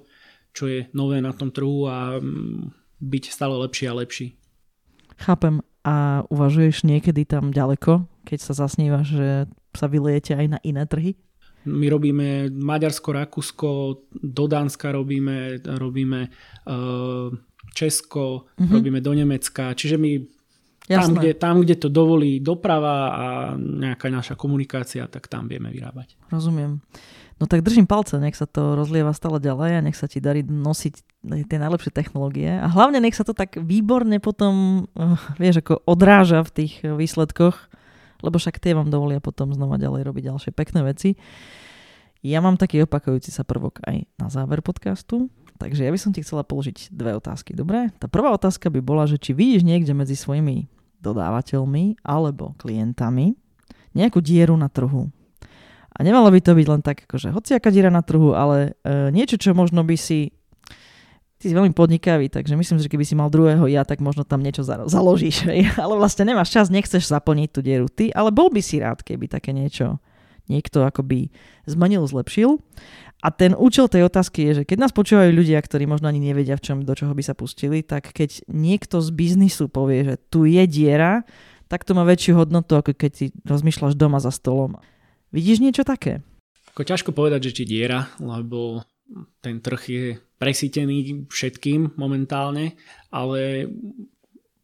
čo je nové na tom trhu a mm, byť stále lepší a lepší. Chápem. A uvažuješ niekedy tam ďaleko, keď sa zasnívaš, že sa vyliete aj na iné trhy? My robíme Maďarsko, Rakúsko, do Dánska robíme, robíme uh, Česko, uh-huh. robíme do Nemecka, čiže my tam kde, tam, kde to dovolí doprava a nejaká naša komunikácia, tak tam vieme vyrábať. Rozumiem. No tak držím palce, nech sa to rozlieva stále ďalej a nech sa ti darí nosiť tie najlepšie technológie a hlavne nech sa to tak výborne potom, uh, vieš, ako odráža v tých výsledkoch, lebo však tie vám dovolia potom znova ďalej robiť ďalšie pekné veci. Ja mám taký opakujúci sa prvok aj na záver podcastu, takže ja by som ti chcela položiť dve otázky, dobre? Tá prvá otázka by bola, že či vidíš niekde medzi svojimi dodávateľmi alebo klientami nejakú dieru na trhu, a nemalo by to byť len tak, akože hociaká diera na trhu, ale e, niečo, čo možno by si ty si veľmi podnikavý, takže myslím, že keby si mal druhého ja, tak možno tam niečo založíš. Hej. Ale vlastne nemáš čas, nechceš zaplniť tú dieru ty, ale bol by si rád, keby také niečo niekto akoby zmenil, zlepšil. A ten účel tej otázky je, že keď nás počúvajú ľudia, ktorí možno ani nevedia, v čom, do čoho by sa pustili, tak keď niekto z biznisu povie, že tu je diera, tak to má väčšiu hodnotu, ako keď si rozmýšľaš doma za stolom. Vidíš niečo také? Ako ťažko povedať, že či diera, lebo ten trh je presítený všetkým momentálne, ale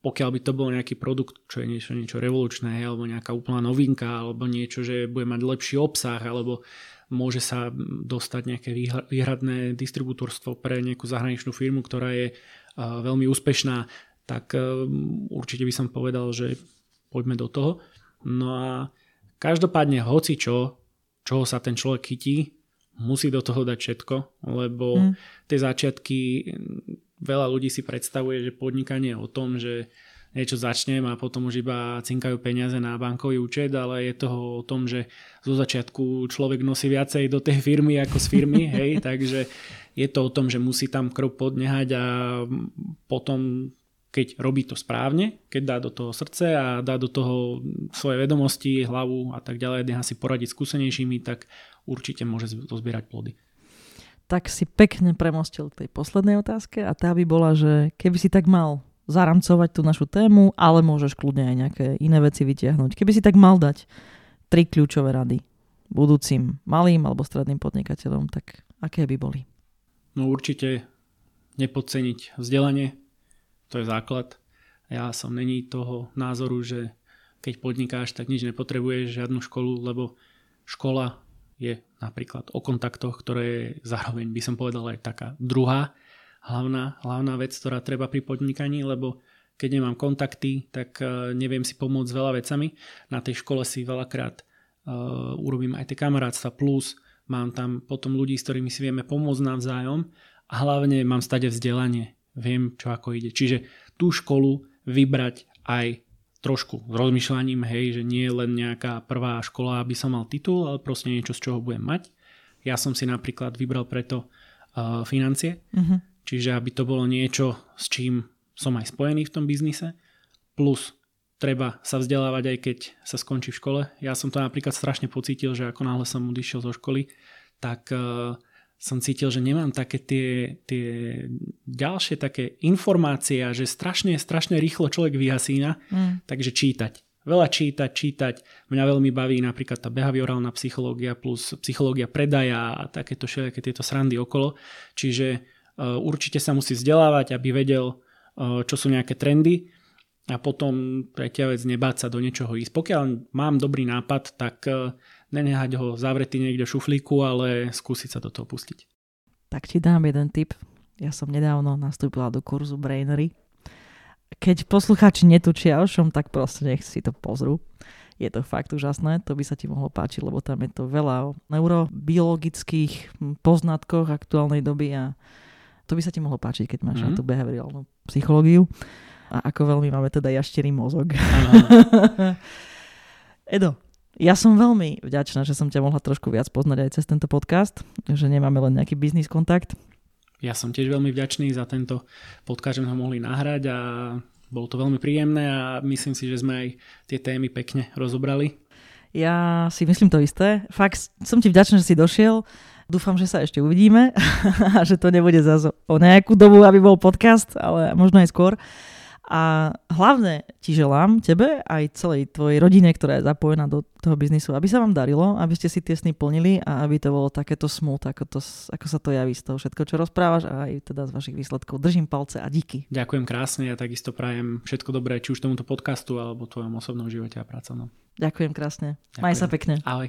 pokiaľ by to bol nejaký produkt, čo je niečo, niečo revolučné, alebo nejaká úplná novinka, alebo niečo, že bude mať lepší obsah, alebo môže sa dostať nejaké výhradné distribútorstvo pre nejakú zahraničnú firmu, ktorá je veľmi úspešná, tak určite by som povedal, že poďme do toho. No a Každopádne hoci čo, čoho sa ten človek chytí, musí do toho dať všetko, lebo mm. tie začiatky, veľa ľudí si predstavuje, že podnikanie je o tom, že niečo začnem a potom už iba cinkajú peniaze na bankový účet, ale je toho o tom, že zo začiatku človek nosí viacej do tej firmy ako z firmy, hej, takže je to o tom, že musí tam krok podnehať a potom keď robí to správne, keď dá do toho srdce a dá do toho svoje vedomosti, hlavu a tak ďalej, nechá si poradiť skúsenejšími, tak určite môže zozbierať plody. Tak si pekne premostil k tej poslednej otázke a tá by bola, že keby si tak mal zaramcovať tú našu tému, ale môžeš kľudne aj nejaké iné veci vytiahnuť. Keby si tak mal dať tri kľúčové rady budúcim malým alebo stredným podnikateľom, tak aké by boli? No určite nepodceniť vzdelanie, to je základ. Ja som není toho názoru, že keď podnikáš, tak nič nepotrebuješ, žiadnu školu, lebo škola je napríklad o kontaktoch, ktoré je zároveň by som povedal aj taká druhá hlavná, hlavná vec, ktorá treba pri podnikaní, lebo keď nemám kontakty, tak e, neviem si pomôcť veľa vecami. Na tej škole si veľakrát uh, urobím aj tie kamarátstva plus mám tam potom ľudí, s ktorými si vieme pomôcť navzájom a hlavne mám stade vzdelanie viem, čo ako ide. Čiže tú školu vybrať aj trošku s rozmýšľaním, hej, že nie je len nejaká prvá škola, aby som mal titul, ale proste niečo, z čoho budem mať. Ja som si napríklad vybral preto uh, financie, uh-huh. čiže aby to bolo niečo, s čím som aj spojený v tom biznise, plus treba sa vzdelávať aj keď sa skončí v škole. Ja som to napríklad strašne pocítil, že ako náhle som odišiel zo školy, tak uh, som cítil, že nemám také tie, tie ďalšie také informácie a že strašne, strašne rýchlo človek vyhasína, mm. takže čítať. Veľa čítať, čítať. Mňa veľmi baví napríklad tá behaviorálna psychológia plus psychológia predaja a takéto všetky tieto srandy okolo. Čiže uh, určite sa musí vzdelávať, aby vedel, uh, čo sú nejaké trendy a potom tretia vec, nebáť sa do niečoho ísť. Pokiaľ mám dobrý nápad, tak uh, nenehať ho zavretý niekde v šuflíku, ale skúsiť sa do toho pustiť. Tak ti dám jeden tip. Ja som nedávno nastúpila do kurzu Brainery. Keď poslucháči netučia o čom, tak proste nech si to pozrú. Je to fakt úžasné, to by sa ti mohlo páčiť, lebo tam je to veľa o neurobiologických poznatkoch aktuálnej doby a to by sa ti mohlo páčiť, keď máš mm-hmm. tú behaviorálnu psychológiu a ako veľmi máme teda jašterý mozog. Edo, ja som veľmi vďačná, že som ťa mohla trošku viac poznať aj cez tento podcast, že nemáme len nejaký biznis kontakt. Ja som tiež veľmi vďačný za tento podcast, že sme ho mohli nahrať a bolo to veľmi príjemné a myslím si, že sme aj tie témy pekne rozobrali. Ja si myslím to isté. Fakt som ti vďačná, že si došiel. Dúfam, že sa ešte uvidíme a že to nebude zase o nejakú dobu, aby bol podcast, ale možno aj skôr. A hlavne ti želám, tebe aj celej tvojej rodine, ktorá je zapojená do toho biznisu, aby sa vám darilo, aby ste si tie sny plnili a aby to bolo takéto smut, ako, to, ako sa to javí z toho všetko, čo rozprávaš a aj teda z vašich výsledkov. Držím palce a díky. Ďakujem krásne a takisto prajem všetko dobré, či už tomuto podcastu alebo tvojom osobnom živote a pracovnom. Ďakujem krásne. Ďakujem. Maj sa pekne. Ahoj.